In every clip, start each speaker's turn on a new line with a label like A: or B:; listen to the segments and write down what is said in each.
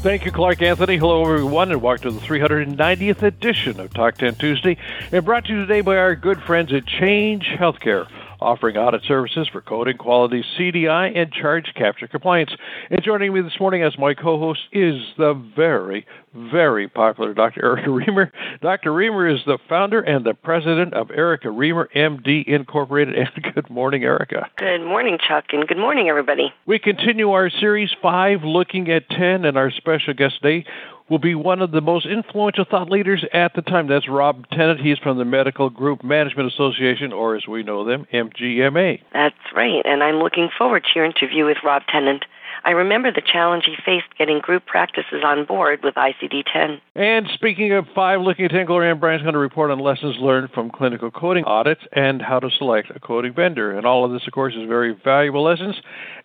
A: Thank you, Clark Anthony. Hello, everyone, and welcome to the 390th edition of Talk 10 Tuesday, and brought to you today by our good friends at Change Healthcare offering audit services for coding, quality, CDI, and charge capture compliance. And joining me this morning as my co-host is the very, very popular Dr. Erica Remer. Dr. Remer is the founder and the president of Erica Remer MD Incorporated. And good morning, Erica.
B: Good morning, Chuck, and good morning, everybody.
A: We continue our series five, looking at ten, and our special guest today will be one of the most influential thought leaders at the time. That's Rob Tennant. He's from the Medical Group Management Association, or as we know them, MGMA.
B: That's right, and I'm looking forward to your interview with Rob Tennant. I remember the challenge he faced getting group practices on board with ICD 10.
A: And speaking of five, looking at 10, Gloryanne Bryant's going to report on lessons learned from clinical coding audits and how to select a coding vendor. And all of this, of course, is very valuable lessons.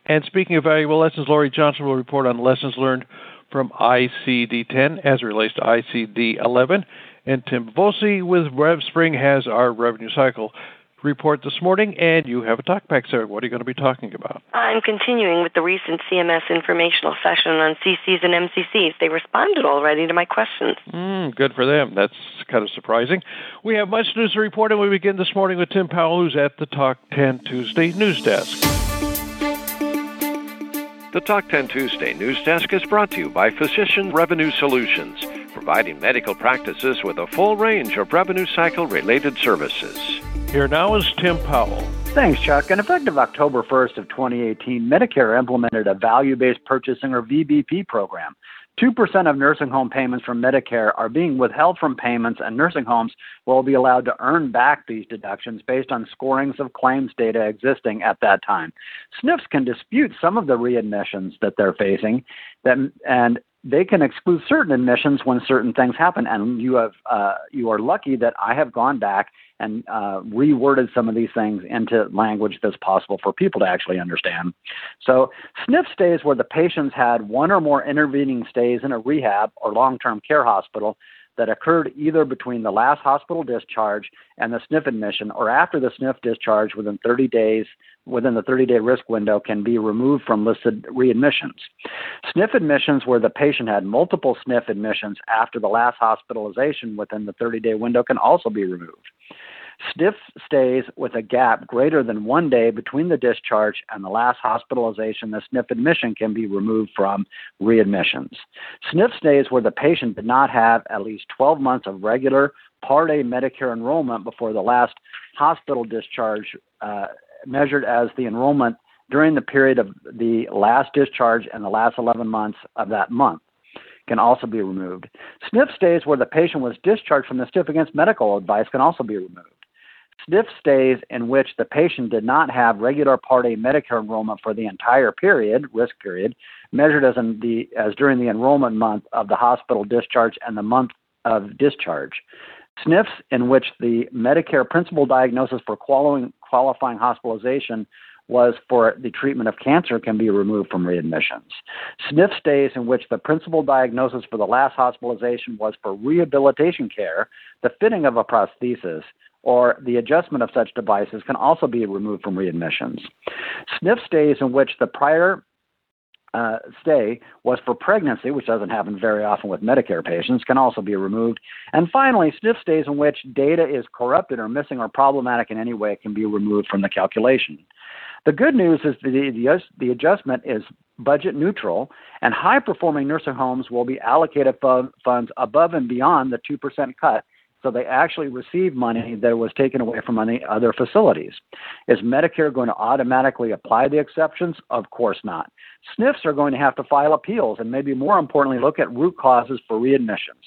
A: And speaking of valuable lessons, Laurie Johnson will report on lessons learned from ICD 10 as it relates to ICD 11. And Tim Bavosi with RevSpring has our revenue cycle report this morning, and you have a talkback, sir. What are you going to be talking about?
B: I'm continuing with the recent CMS informational session on CCs and MCCs. They responded already to my questions.
A: Mm, good for them. That's kind of surprising. We have much news to report, and we begin this morning with Tim Powell, who's at the Talk 10 Tuesday news desk.
C: The Talk 10 Tuesday news desk is brought to you by Physician Revenue Solutions, providing medical practices with a full range of revenue cycle related services.
A: Here now is Tim Powell.
D: Thanks, Chuck. And effective October 1st of 2018, Medicare implemented a value-based purchasing or VBP program 2% of nursing home payments from Medicare are being withheld from payments, and nursing homes will be allowed to earn back these deductions based on scorings of claims data existing at that time. SNFs can dispute some of the readmissions that they're facing, that, and they can exclude certain admissions when certain things happen. And you have uh, you are lucky that I have gone back and uh, reworded some of these things into language that's possible for people to actually understand. So, SNF stays where the patients had one or more intervening stays in a rehab or long term care hospital that occurred either between the last hospital discharge and the SNF admission or after the SNF discharge within 30 days within the 30 day risk window can be removed from listed readmissions. SNF admissions where the patient had multiple SNF admissions after the last hospitalization within the 30 day window can also be removed. SNF stays with a gap greater than one day between the discharge and the last hospitalization, the SNF admission can be removed from readmissions. SNF stays where the patient did not have at least 12 months of regular Part A Medicare enrollment before the last hospital discharge, uh, measured as the enrollment during the period of the last discharge and the last 11 months of that month can also be removed. SNF stays where the patient was discharged from the SNF against medical advice can also be removed. SNF stays in which the patient did not have regular Part A Medicare enrollment for the entire period, risk period, measured as, the, as during the enrollment month of the hospital discharge and the month of discharge. SNFs in which the Medicare principal diagnosis for qualifying, qualifying hospitalization was for the treatment of cancer can be removed from readmissions. SNF stays in which the principal diagnosis for the last hospitalization was for rehabilitation care, the fitting of a prosthesis, or the adjustment of such devices can also be removed from readmissions. SNF stays in which the prior uh, stay was for pregnancy, which doesn't happen very often with Medicare patients, can also be removed. And finally, SNF stays in which data is corrupted or missing or problematic in any way can be removed from the calculation. The good news is the, the, the adjustment is budget neutral, and high performing nursing homes will be allocated funds above and beyond the 2% cut so they actually receive money that was taken away from other facilities. Is Medicare going to automatically apply the exceptions? Of course not. SNFs are going to have to file appeals and maybe more importantly, look at root causes for readmissions.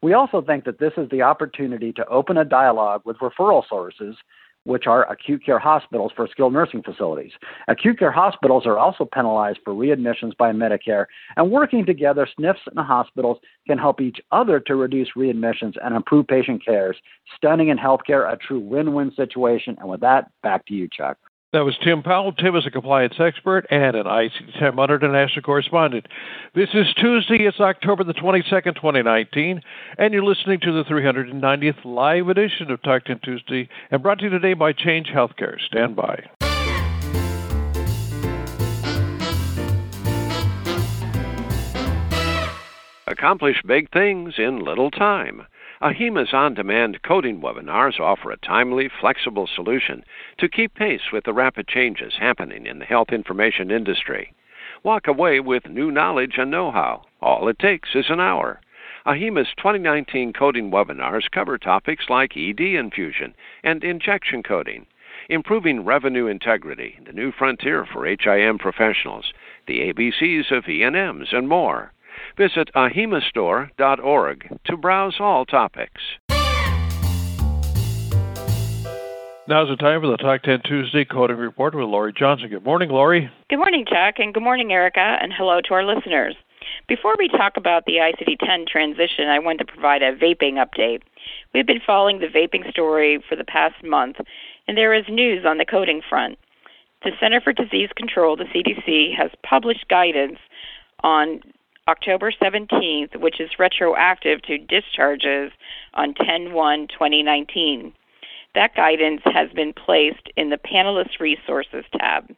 D: We also think that this is the opportunity to open a dialogue with referral sources which are acute care hospitals for skilled nursing facilities. Acute care hospitals are also penalized for readmissions by Medicare, and working together, SNFs and hospitals can help each other to reduce readmissions and improve patient cares. Stunning in healthcare, a true win win situation. And with that, back to you, Chuck.
A: That was Tim Powell. Tim is a compliance expert and an ICD-10 Monitor National Correspondent. This is Tuesday. It's October the 22nd, 2019, and you're listening to the 390th live edition of Talk 10 Tuesday, and brought to you today by Change Healthcare. Stand by.
C: Accomplish big things in little time. AHIMA's on demand coding webinars offer a timely, flexible solution to keep pace with the rapid changes happening in the health information industry. Walk away with new knowledge and know how. All it takes is an hour. AHIMA's 2019 coding webinars cover topics like ED infusion and injection coding, improving revenue integrity, the new frontier for HIM professionals, the ABCs of E&Ms, and more. Visit ahimastore.org to browse all topics.
A: Now's the time for the Talk 10 Tuesday Coding Report with Laurie Johnson. Good morning, Laurie.
E: Good morning, Chuck, and good morning, Erica, and hello to our listeners. Before we talk about the ICD 10 transition, I want to provide a vaping update. We've been following the vaping story for the past month, and there is news on the coding front. The Center for Disease Control, the CDC, has published guidance on October 17th, which is retroactive to discharges on 10 1 2019. That guidance has been placed in the Panelist Resources tab.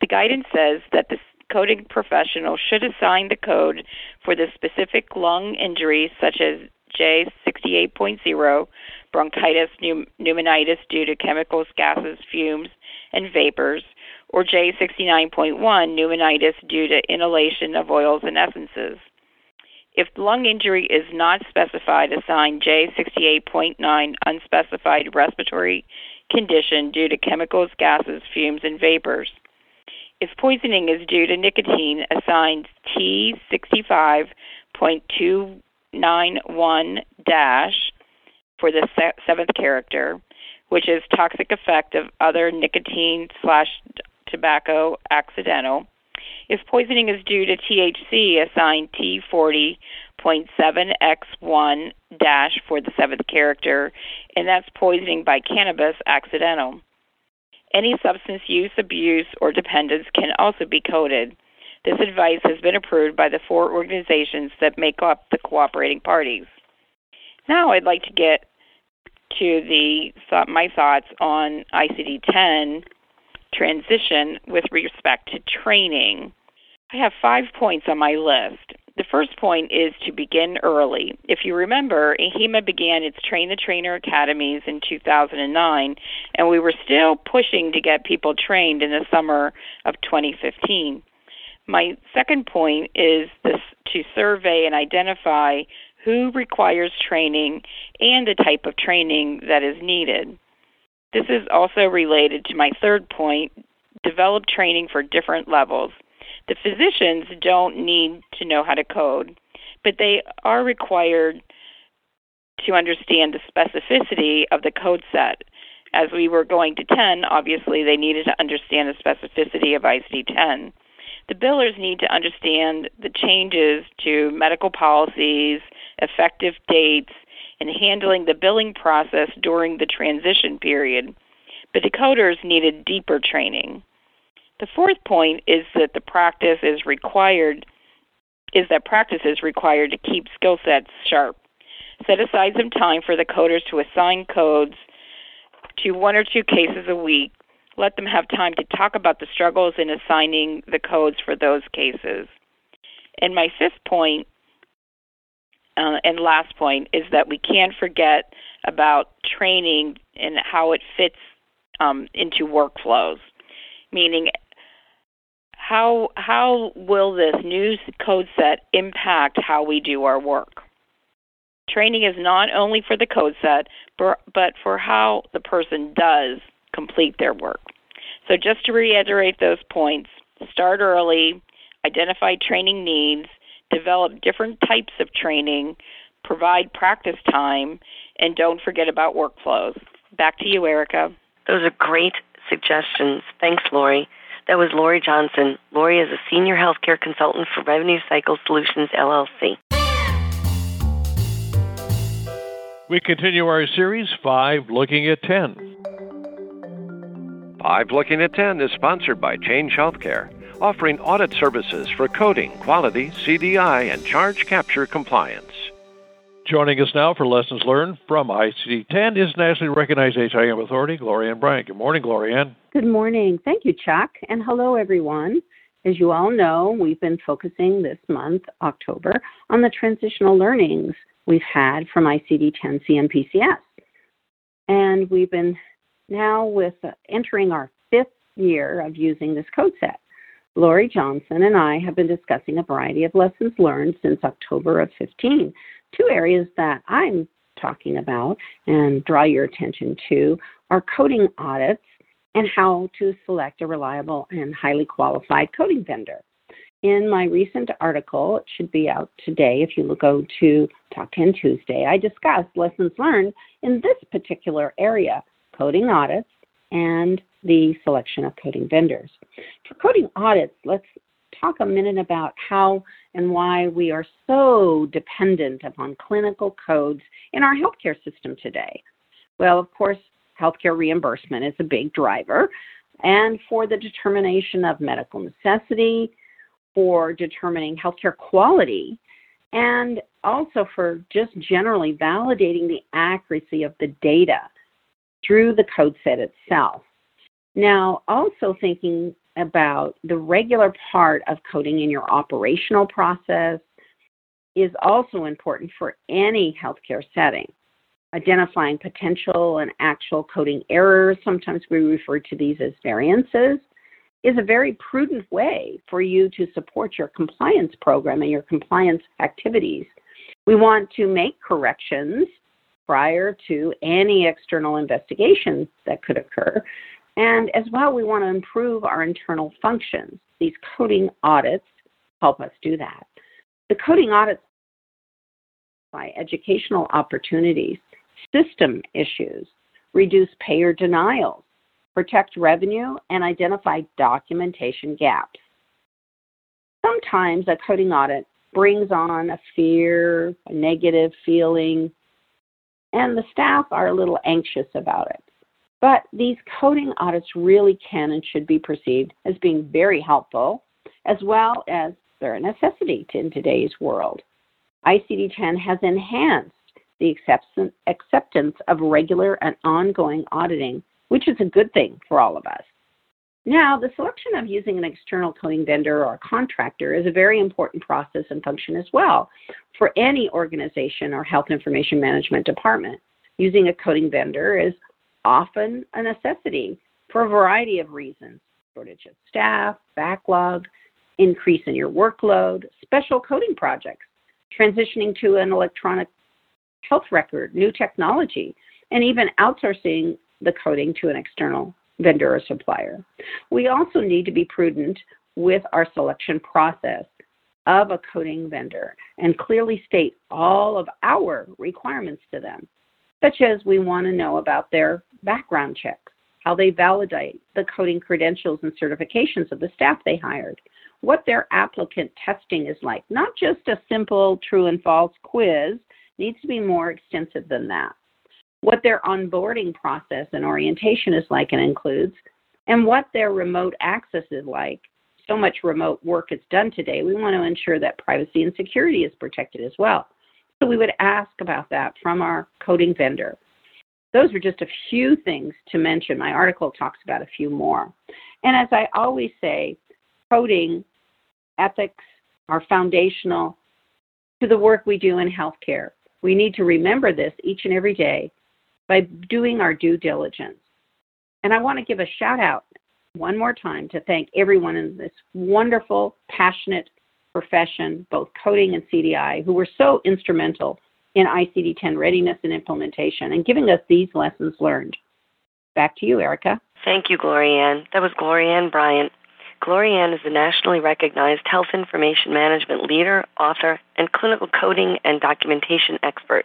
E: The guidance says that the coding professional should assign the code for the specific lung injury, such as J68.0, bronchitis pneumonitis due to chemicals, gases, fumes, and vapors, or J69.1 pneumonitis due to inhalation of oils and essences. If lung injury is not specified, assign J68.9 unspecified respiratory condition due to chemicals, gases, fumes, and vapors. If poisoning is due to nicotine, assign T65.291 dash for the seventh character, which is toxic effect of other nicotine slash tobacco accidental. If poisoning is due to THC, assign T40.7X1 dash for the seventh character, and that's poisoning by cannabis accidental. Any substance use, abuse, or dependence can also be coded. This advice has been approved by the four organizations that make up the cooperating parties. Now I'd like to get to the my thoughts on ICD-10 transition with respect to training. I have five points on my list. The first point is to begin early. If you remember, AHIMA began its Train the Trainer academies in 2009, and we were still pushing to get people trained in the summer of 2015. My second point is this, to survey and identify who requires training and the type of training that is needed. This is also related to my third point develop training for different levels. The physicians don't need to know how to code, but they are required to understand the specificity of the code set. As we were going to 10, obviously they needed to understand the specificity of ICD 10. The billers need to understand the changes to medical policies, effective dates, and handling the billing process during the transition period. But decoders needed deeper training. The fourth point is that the practice is required is that practice is required to keep skill sets sharp. Set aside some time for the coders to assign codes to one or two cases a week. Let them have time to talk about the struggles in assigning the codes for those cases. And my fifth point uh, and last point is that we can't forget about training and how it fits um, into workflows. Meaning, how how will this new code set impact how we do our work? Training is not only for the code set, but for how the person does complete their work. So, just to reiterate those points, start early, identify training needs, develop different types of training, provide practice time, and don't forget about workflows. Back to you, Erica.
B: Those are great suggestions. Thanks, Laurie. That was Laurie Johnson. Laurie is a senior healthcare consultant for Revenue Cycle Solutions, LLC.
A: We continue our series, 5 Looking at 10.
C: 5 Looking at 10 is sponsored by Change Healthcare, offering audit services for coding, quality, CDI, and charge capture compliance.
A: Joining us now for lessons learned from ICD 10 is nationally recognized HIM authority, Gloryanne Bryant. Good morning, Gloryanne.
F: Good morning. Thank you, Chuck. And hello, everyone. As you all know, we've been focusing this month, October, on the transitional learnings we've had from ICD 10 CMPCS. And we've been now with uh, entering our fifth year of using this code set. Laurie Johnson and I have been discussing a variety of lessons learned since October of 15 two areas that I'm talking about and draw your attention to are coding audits and how to select a reliable and highly qualified coding vendor. In my recent article, it should be out today if you go to Talk 10 Tuesday, I discussed lessons learned in this particular area coding audits and the selection of coding vendors. For coding audits, let's talk a minute about how and why we are so dependent upon clinical codes in our healthcare system today. Well, of course, healthcare reimbursement is a big driver, and for the determination of medical necessity, for determining healthcare quality, and also for just generally validating the accuracy of the data through the code set itself. Now, also thinking about the regular part of coding in your operational process is also important for any healthcare setting. Identifying potential and actual coding errors, sometimes we refer to these as variances, is a very prudent way for you to support your compliance program and your compliance activities. We want to make corrections prior to any external investigations that could occur and as well, we want to improve our internal functions. These coding audits help us do that. The coding audits by educational opportunities, system issues, reduce payer denials, protect revenue, and identify documentation gaps. Sometimes a coding audit brings on a fear, a negative feeling, and the staff are a little anxious about it. But these coding audits really can and should be perceived as being very helpful, as well as they're a necessity in today's world. ICD 10 has enhanced the acceptance of regular and ongoing auditing, which is a good thing for all of us. Now, the selection of using an external coding vendor or contractor is a very important process and function as well for any organization or health information management department. Using a coding vendor is often a necessity for a variety of reasons shortage of staff, backlog, increase in your workload, special coding projects, transitioning to an electronic health record, new technology, and even outsourcing the coding to an external vendor or supplier. We also need to be prudent with our selection process of a coding vendor and clearly state all of our requirements to them such as we want to know about their background checks, how they validate the coding credentials and certifications of the staff they hired, what their applicant testing is like. Not just a simple true and false quiz, needs to be more extensive than that. What their onboarding process and orientation is like and includes, and what their remote access is like. So much remote work is done today, we want to ensure that privacy and security is protected as well. So we would ask about that from our coding vendor. Those are just a few things to mention. My article talks about a few more. And as I always say, coding ethics are foundational to the work we do in healthcare. We need to remember this each and every day by doing our due diligence. And I want to give a shout out one more time to thank everyone in this wonderful, passionate profession, both coding and CDI, who were so instrumental in ICD 10 readiness and implementation and giving us these lessons learned. Back to you, Erica.
B: Thank you, Gloryanne. That was Gloryanne Bryant. Gloryanne is a nationally recognized health information management leader, author, and clinical coding and documentation expert.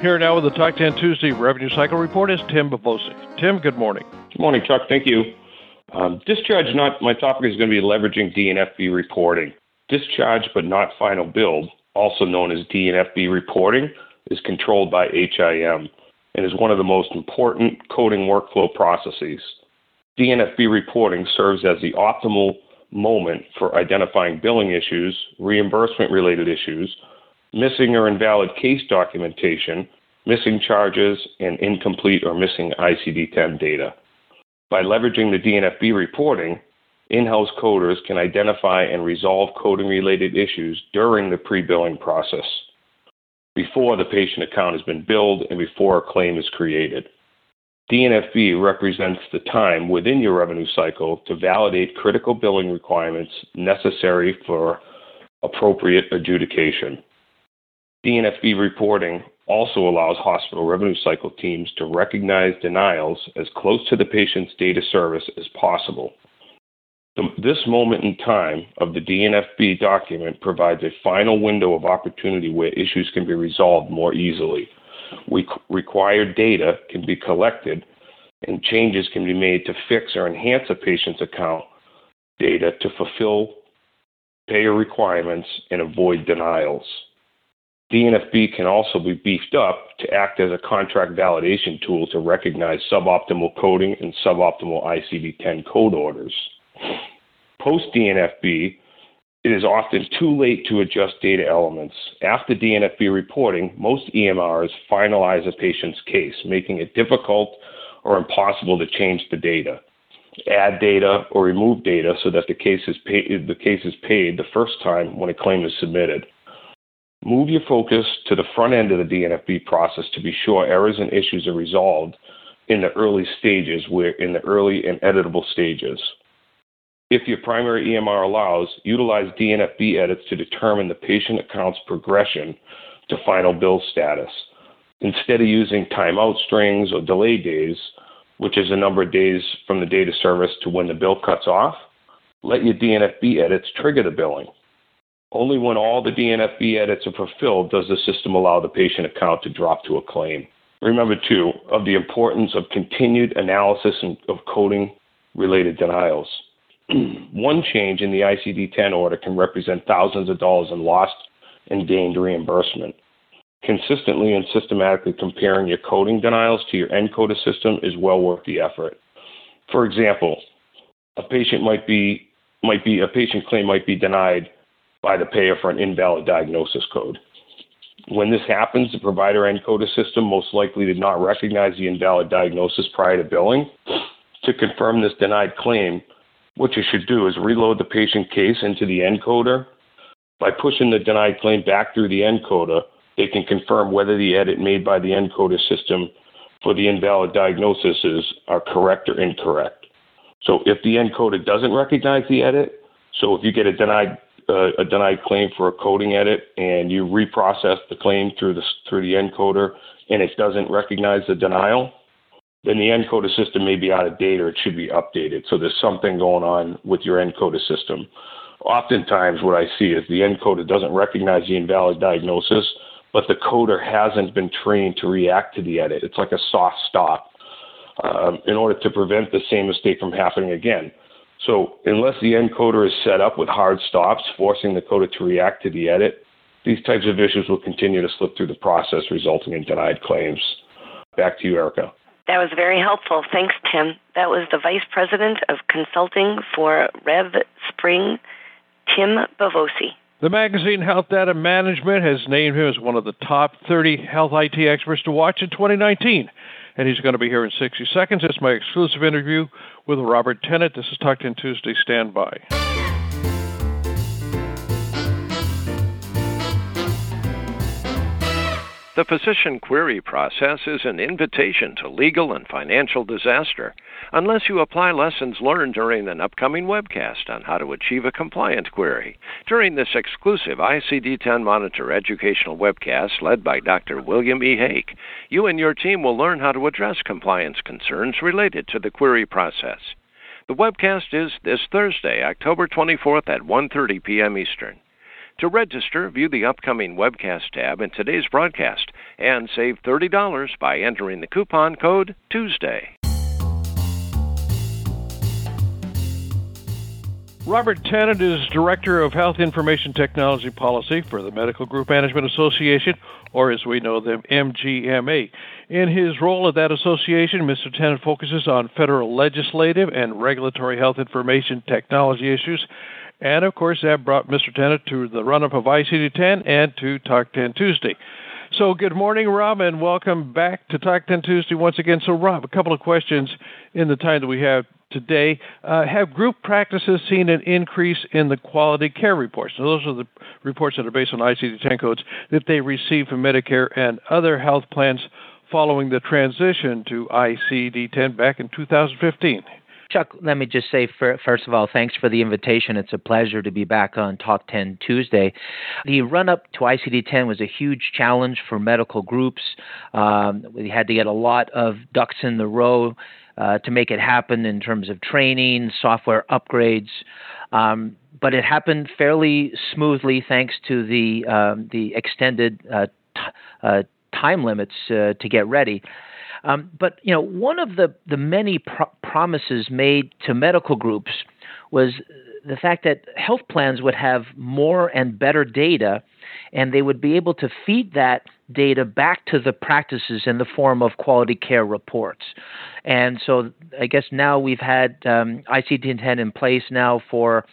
A: Here now with the Talk 10 Tuesday Revenue Cycle Report is Tim Bavosi. Tim, good morning.
G: Good morning, Chuck. Thank you. Um, discharge not my topic is going to be leveraging DNFB reporting. Discharge but not final billed, also known as DNFB reporting, is controlled by HIM and is one of the most important coding workflow processes. DNFB reporting serves as the optimal moment for identifying billing issues, reimbursement related issues, missing or invalid case documentation, missing charges, and incomplete or missing ICD 10 data. By leveraging the DNFB reporting, in house coders can identify and resolve coding related issues during the pre billing process, before the patient account has been billed and before a claim is created. DNFB represents the time within your revenue cycle to validate critical billing requirements necessary for appropriate adjudication. DNFB reporting also allows hospital revenue cycle teams to recognize denials as close to the patient's data service as possible. This moment in time of the DNFB document provides a final window of opportunity where issues can be resolved more easily. Required data can be collected and changes can be made to fix or enhance a patient's account data to fulfill payer requirements and avoid denials. DNFB can also be beefed up to act as a contract validation tool to recognize suboptimal coding and suboptimal ICD 10 code orders. Post DNFB, it is often too late to adjust data elements. After DNFB reporting, most EMRs finalize a patient's case, making it difficult or impossible to change the data, add data, or remove data so that the case is the case is paid the first time when a claim is submitted. Move your focus to the front end of the DNFB process to be sure errors and issues are resolved in the early stages, where in the early and editable stages. If your primary EMR allows, utilize DNFB edits to determine the patient account's progression to final bill status. Instead of using timeout strings or delay days, which is the number of days from the data service to when the bill cuts off, let your DNFB edits trigger the billing. Only when all the DNFB edits are fulfilled does the system allow the patient account to drop to a claim. Remember, too, of the importance of continued analysis of coding related denials. One change in the ICD 10 order can represent thousands of dollars in lost and gained reimbursement. Consistently and systematically comparing your coding denials to your encoder system is well worth the effort. For example, a patient might be might be a patient claim might be denied by the payer for an invalid diagnosis code. When this happens, the provider encoder system most likely did not recognize the invalid diagnosis prior to billing. To confirm this denied claim, what you should do is reload the patient case into the encoder. By pushing the denied claim back through the encoder, they can confirm whether the edit made by the encoder system for the invalid diagnoses are correct or incorrect. So if the encoder doesn't recognize the edit, so if you get a denied uh, a denied claim for a coding edit and you reprocess the claim through the through the encoder and it doesn't recognize the denial, then the encoder system may be out of date or it should be updated. So there's something going on with your encoder system. Oftentimes, what I see is the encoder doesn't recognize the invalid diagnosis, but the coder hasn't been trained to react to the edit. It's like a soft stop um, in order to prevent the same mistake from happening again. So, unless the encoder is set up with hard stops, forcing the coder to react to the edit, these types of issues will continue to slip through the process, resulting in denied claims. Back to you, Erica.
B: That was very helpful. Thanks, Tim. That was the Vice President of Consulting for Rev Spring, Tim Bavosi.
A: The magazine Health Data Management has named him as one of the top 30 health IT experts to watch in 2019. And he's going to be here in 60 seconds. It's my exclusive interview with Robert Tennant. This is Talk 10 Tuesday. Stand by.
C: The physician query process is an invitation to legal and financial disaster unless you apply lessons learned during an upcoming webcast on how to achieve a compliant query. During this exclusive ICD 10 Monitor educational webcast led by Dr. William E. Haik, you and your team will learn how to address compliance concerns related to the query process. The webcast is this Thursday, October 24th at 1:30 p.m. Eastern. To register, view the upcoming webcast tab in today's broadcast and save $30 by entering the coupon code Tuesday.
A: Robert Tennant is Director of Health Information Technology Policy for the Medical Group Management Association, or as we know them, MGMA. In his role at that association, Mr. Tennant focuses on federal legislative and regulatory health information technology issues. And of course, that brought Mr. Tennant to the run up of ICD 10 and to Talk 10 Tuesday. So, good morning, Rob, and welcome back to Talk 10 Tuesday once again. So, Rob, a couple of questions in the time that we have today. Uh, have group practices seen an increase in the quality care reports? So those are the reports that are based on ICD-10 codes that they receive from Medicare and other health plans following the transition to ICD-10 back in 2015.
H: Chuck, let me just say first of all, thanks for the invitation. It's a pleasure to be back on Talk 10 Tuesday. The run up to ICD 10 was a huge challenge for medical groups. Um, we had to get a lot of ducks in the row uh, to make it happen in terms of training, software upgrades. Um, but it happened fairly smoothly thanks to the um, the extended uh, t- uh, time limits uh, to get ready. Um, but you know, one of the the many pro- promises made to medical groups was the fact that health plans would have more and better data, and they would be able to feed that data back to the practices in the form of quality care reports. And so I guess now we've had um, ICD 10 in place now for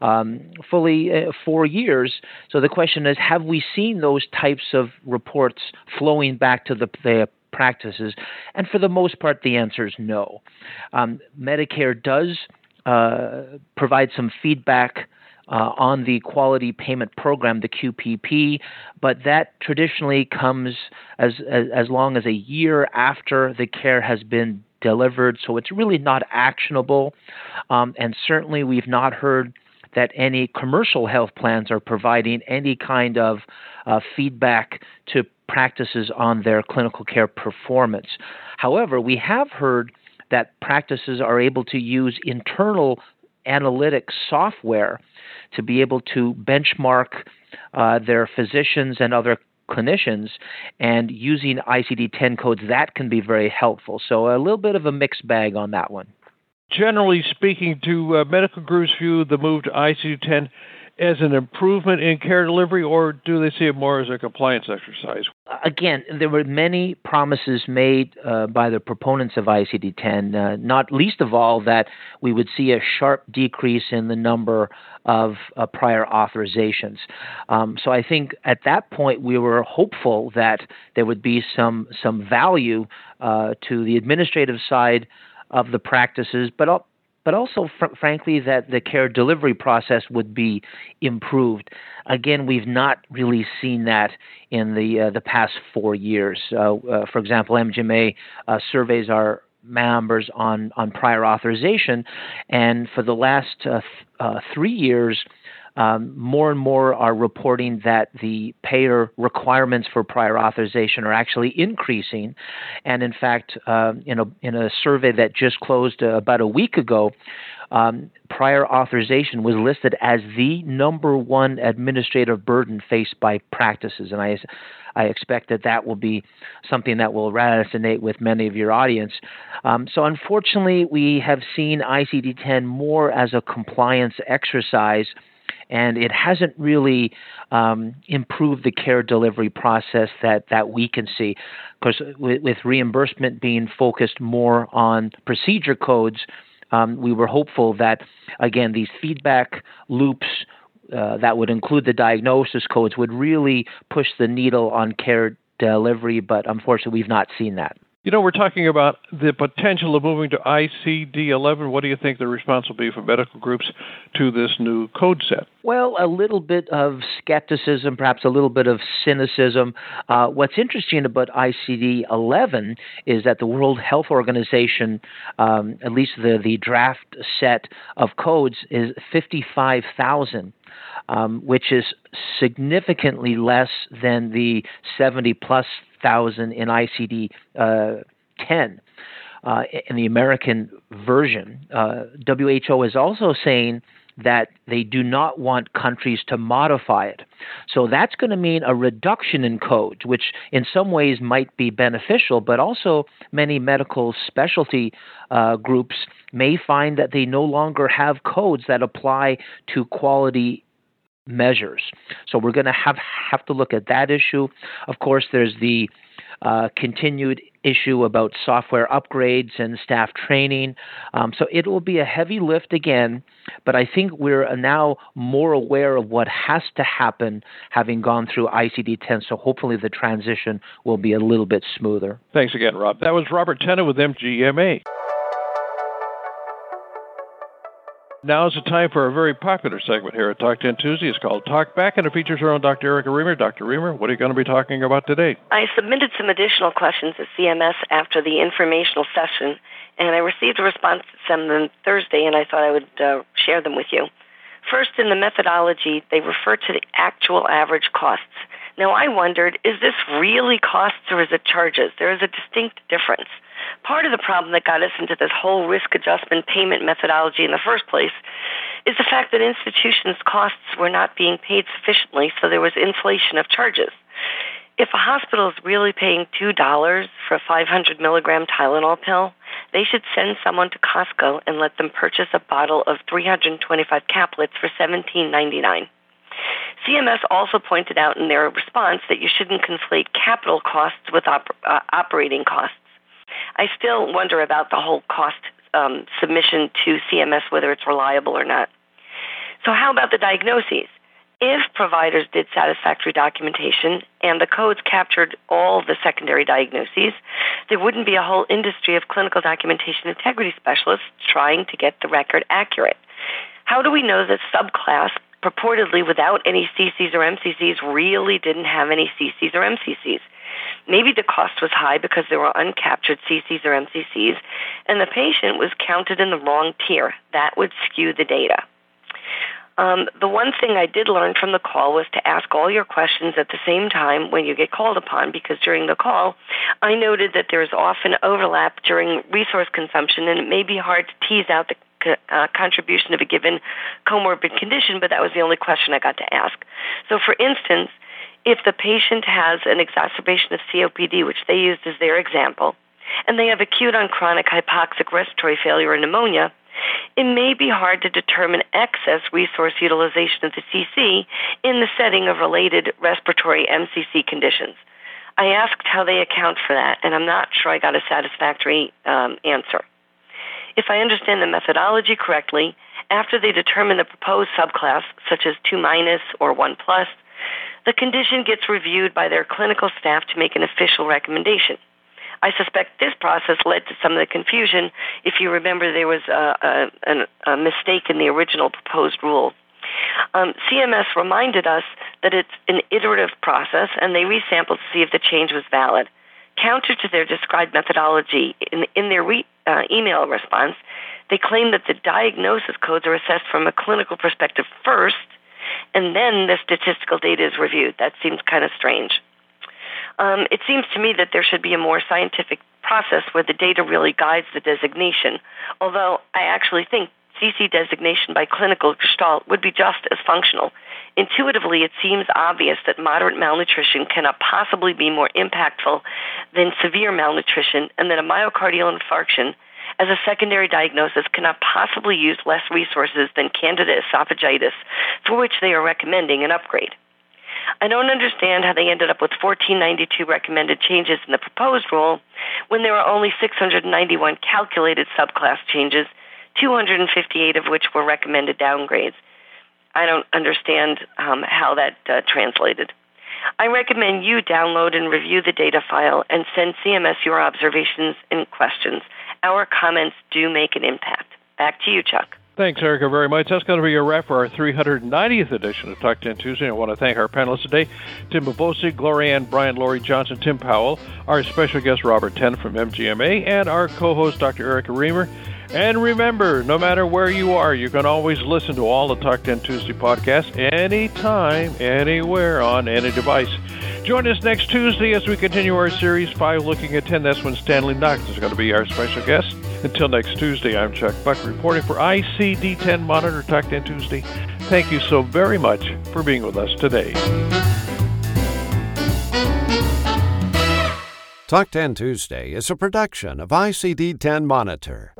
H: um, fully uh, four years. So the question is have we seen those types of reports flowing back to the, the practices? And for the most part, the answer is no. Um, Medicare does uh, provide some feedback uh, on the quality payment program, the QPP, but that traditionally comes as, as, as long as a year after the care has been delivered, so it's really not actionable. Um, and certainly, we've not heard that any commercial health plans are providing any kind of uh, feedback to practices on their clinical care performance. However, we have heard that practices are able to use internal analytic software to be able to benchmark uh, their physicians and other clinicians and using ICD 10 codes, that can be very helpful. So, a little bit of a mixed bag on that one.
A: Generally speaking, to uh, medical groups view the move to ICD 10 as an improvement in care delivery, or do they see it more as a compliance exercise?
H: Again, there were many promises made uh, by the proponents of ICD 10, uh, not least of all that we would see a sharp decrease in the number of uh, prior authorizations. Um, so I think at that point we were hopeful that there would be some, some value uh, to the administrative side of the practices, but but also, fr- frankly, that the care delivery process would be improved. Again, we've not really seen that in the uh, the past four years. Uh, uh, for example, MGMA uh, surveys our members on on prior authorization, and for the last uh, th- uh, three years um, more and more are reporting that the payer requirements for prior authorization are actually increasing. And in fact, uh, in, a, in a survey that just closed uh, about a week ago, um, prior authorization was listed as the number one administrative burden faced by practices. And I, I expect that that will be something that will resonate with many of your audience. Um, so, unfortunately, we have seen ICD 10 more as a compliance exercise and it hasn't really um, improved the care delivery process that, that we can see. Because with, with, reimbursement being focused more on procedure codes, um, we were hopeful that, again, these feedback loops uh, that would include the diagnosis codes would really push the needle on care delivery, but unfortunately, we've not seen that.
A: You know, we're talking about the potential of moving to ICD 11. What do you think the response will be from medical groups to this new code set?
H: Well, a little bit of skepticism, perhaps a little bit of cynicism. Uh, what's interesting about ICD 11 is that the World Health Organization, um, at least the, the draft set of codes, is 55,000. Um, which is significantly less than the 70 plus thousand in ICD uh, 10 uh, in the American version. Uh, WHO is also saying that they do not want countries to modify it. So that's going to mean a reduction in codes, which in some ways might be beneficial, but also many medical specialty uh, groups may find that they no longer have codes that apply to quality measures. So we're going to have have to look at that issue. Of course, there's the uh, continued issue about software upgrades and staff training. Um, so it will be a heavy lift again, but I think we're now more aware of what has to happen having gone through ICD 10. So hopefully the transition will be a little bit smoother.
A: Thanks again, Rob. That was Robert Tennant with MGMA. Now is the time for a very popular segment here at Talk 10 Tuesday. It's called Talk Back, and it features our own Dr. Erica Remer. Dr. Remer, what are you going to be talking about today?
B: I submitted some additional questions to CMS after the informational session, and I received a response from them Thursday, and I thought I would uh, share them with you. First, in the methodology, they refer to the actual average costs. Now, I wondered, is this really costs or is it charges? There is a distinct difference. Part of the problem that got us into this whole risk adjustment payment methodology in the first place is the fact that institutions' costs were not being paid sufficiently, so there was inflation of charges. If a hospital is really paying $2 for a 500 milligram Tylenol pill, they should send someone to Costco and let them purchase a bottle of 325 caplets for $17.99. CMS also pointed out in their response that you shouldn't conflate capital costs with op- uh, operating costs. I still wonder about the whole cost um, submission to CMS, whether it's reliable or not. So, how about the diagnoses? If providers did satisfactory documentation and the codes captured all the secondary diagnoses, there wouldn't be a whole industry of clinical documentation integrity specialists trying to get the record accurate. How do we know that subclass purportedly without any CCs or MCCs really didn't have any CCs or MCCs? Maybe the cost was high because there were uncaptured CCs or MCCs, and the patient was counted in the wrong tier. That would skew the data. Um, the one thing I did learn from the call was to ask all your questions at the same time when you get called upon, because during the call, I noted that there is often overlap during resource consumption, and it may be hard to tease out the uh, contribution of a given comorbid condition, but that was the only question I got to ask. So, for instance, if the patient has an exacerbation of COPD, which they used as their example, and they have acute on chronic hypoxic respiratory failure or pneumonia, it may be hard to determine excess resource utilization of the CC in the setting of related respiratory MCC conditions. I asked how they account for that, and I'm not sure I got a satisfactory um, answer. If I understand the methodology correctly, after they determine the proposed subclass, such as 2 minus or 1 plus, the condition gets reviewed by their clinical staff to make an official recommendation. I suspect this process led to some of the confusion. If you remember, there was a, a, a mistake in the original proposed rule. Um, CMS reminded us that it's an iterative process, and they resampled to see if the change was valid. Counter to their described methodology, in, in their re, uh, email response, they claim that the diagnosis codes are assessed from a clinical perspective first, and then the statistical data is reviewed. That seems kind of strange. Um, it seems to me that there should be a more scientific process where the data really guides the designation, although I actually think CC designation by clinical gestalt would be just as functional. Intuitively, it seems obvious that moderate malnutrition cannot possibly be more impactful than severe malnutrition, and that a myocardial infarction as a secondary diagnosis cannot possibly use less resources than candida esophagitis, for which they are recommending an upgrade. I don't understand how they ended up with 1492 recommended changes in the proposed rule when there are only 691 calculated subclass changes, 258 of which were recommended downgrades. I don't understand um, how that uh, translated. I recommend you download and review the data file and send CMS your observations and questions. Our comments do make an impact. Back to you, Chuck.
A: Thanks, Erica, very much. That's going to be a wrap for our 390th edition of Talk 10 Tuesday. I want to thank our panelists today, Tim Bavosi, Gloria Ann Brian, Laurie Johnson, Tim Powell, our special guest, Robert Ten from MGMA, and our co-host, Dr. Erica Remer. And remember, no matter where you are, you can always listen to all the Talk 10 Tuesday podcasts anytime, anywhere, on any device. Join us next Tuesday as we continue our series 5 looking at 10. That's when Stanley Knox is going to be our special guest. Until next Tuesday, I'm Chuck Buck reporting for ICD 10 Monitor Talk 10 Tuesday. Thank you so very much for being with us today.
I: Talk 10 Tuesday is a production of ICD 10 Monitor.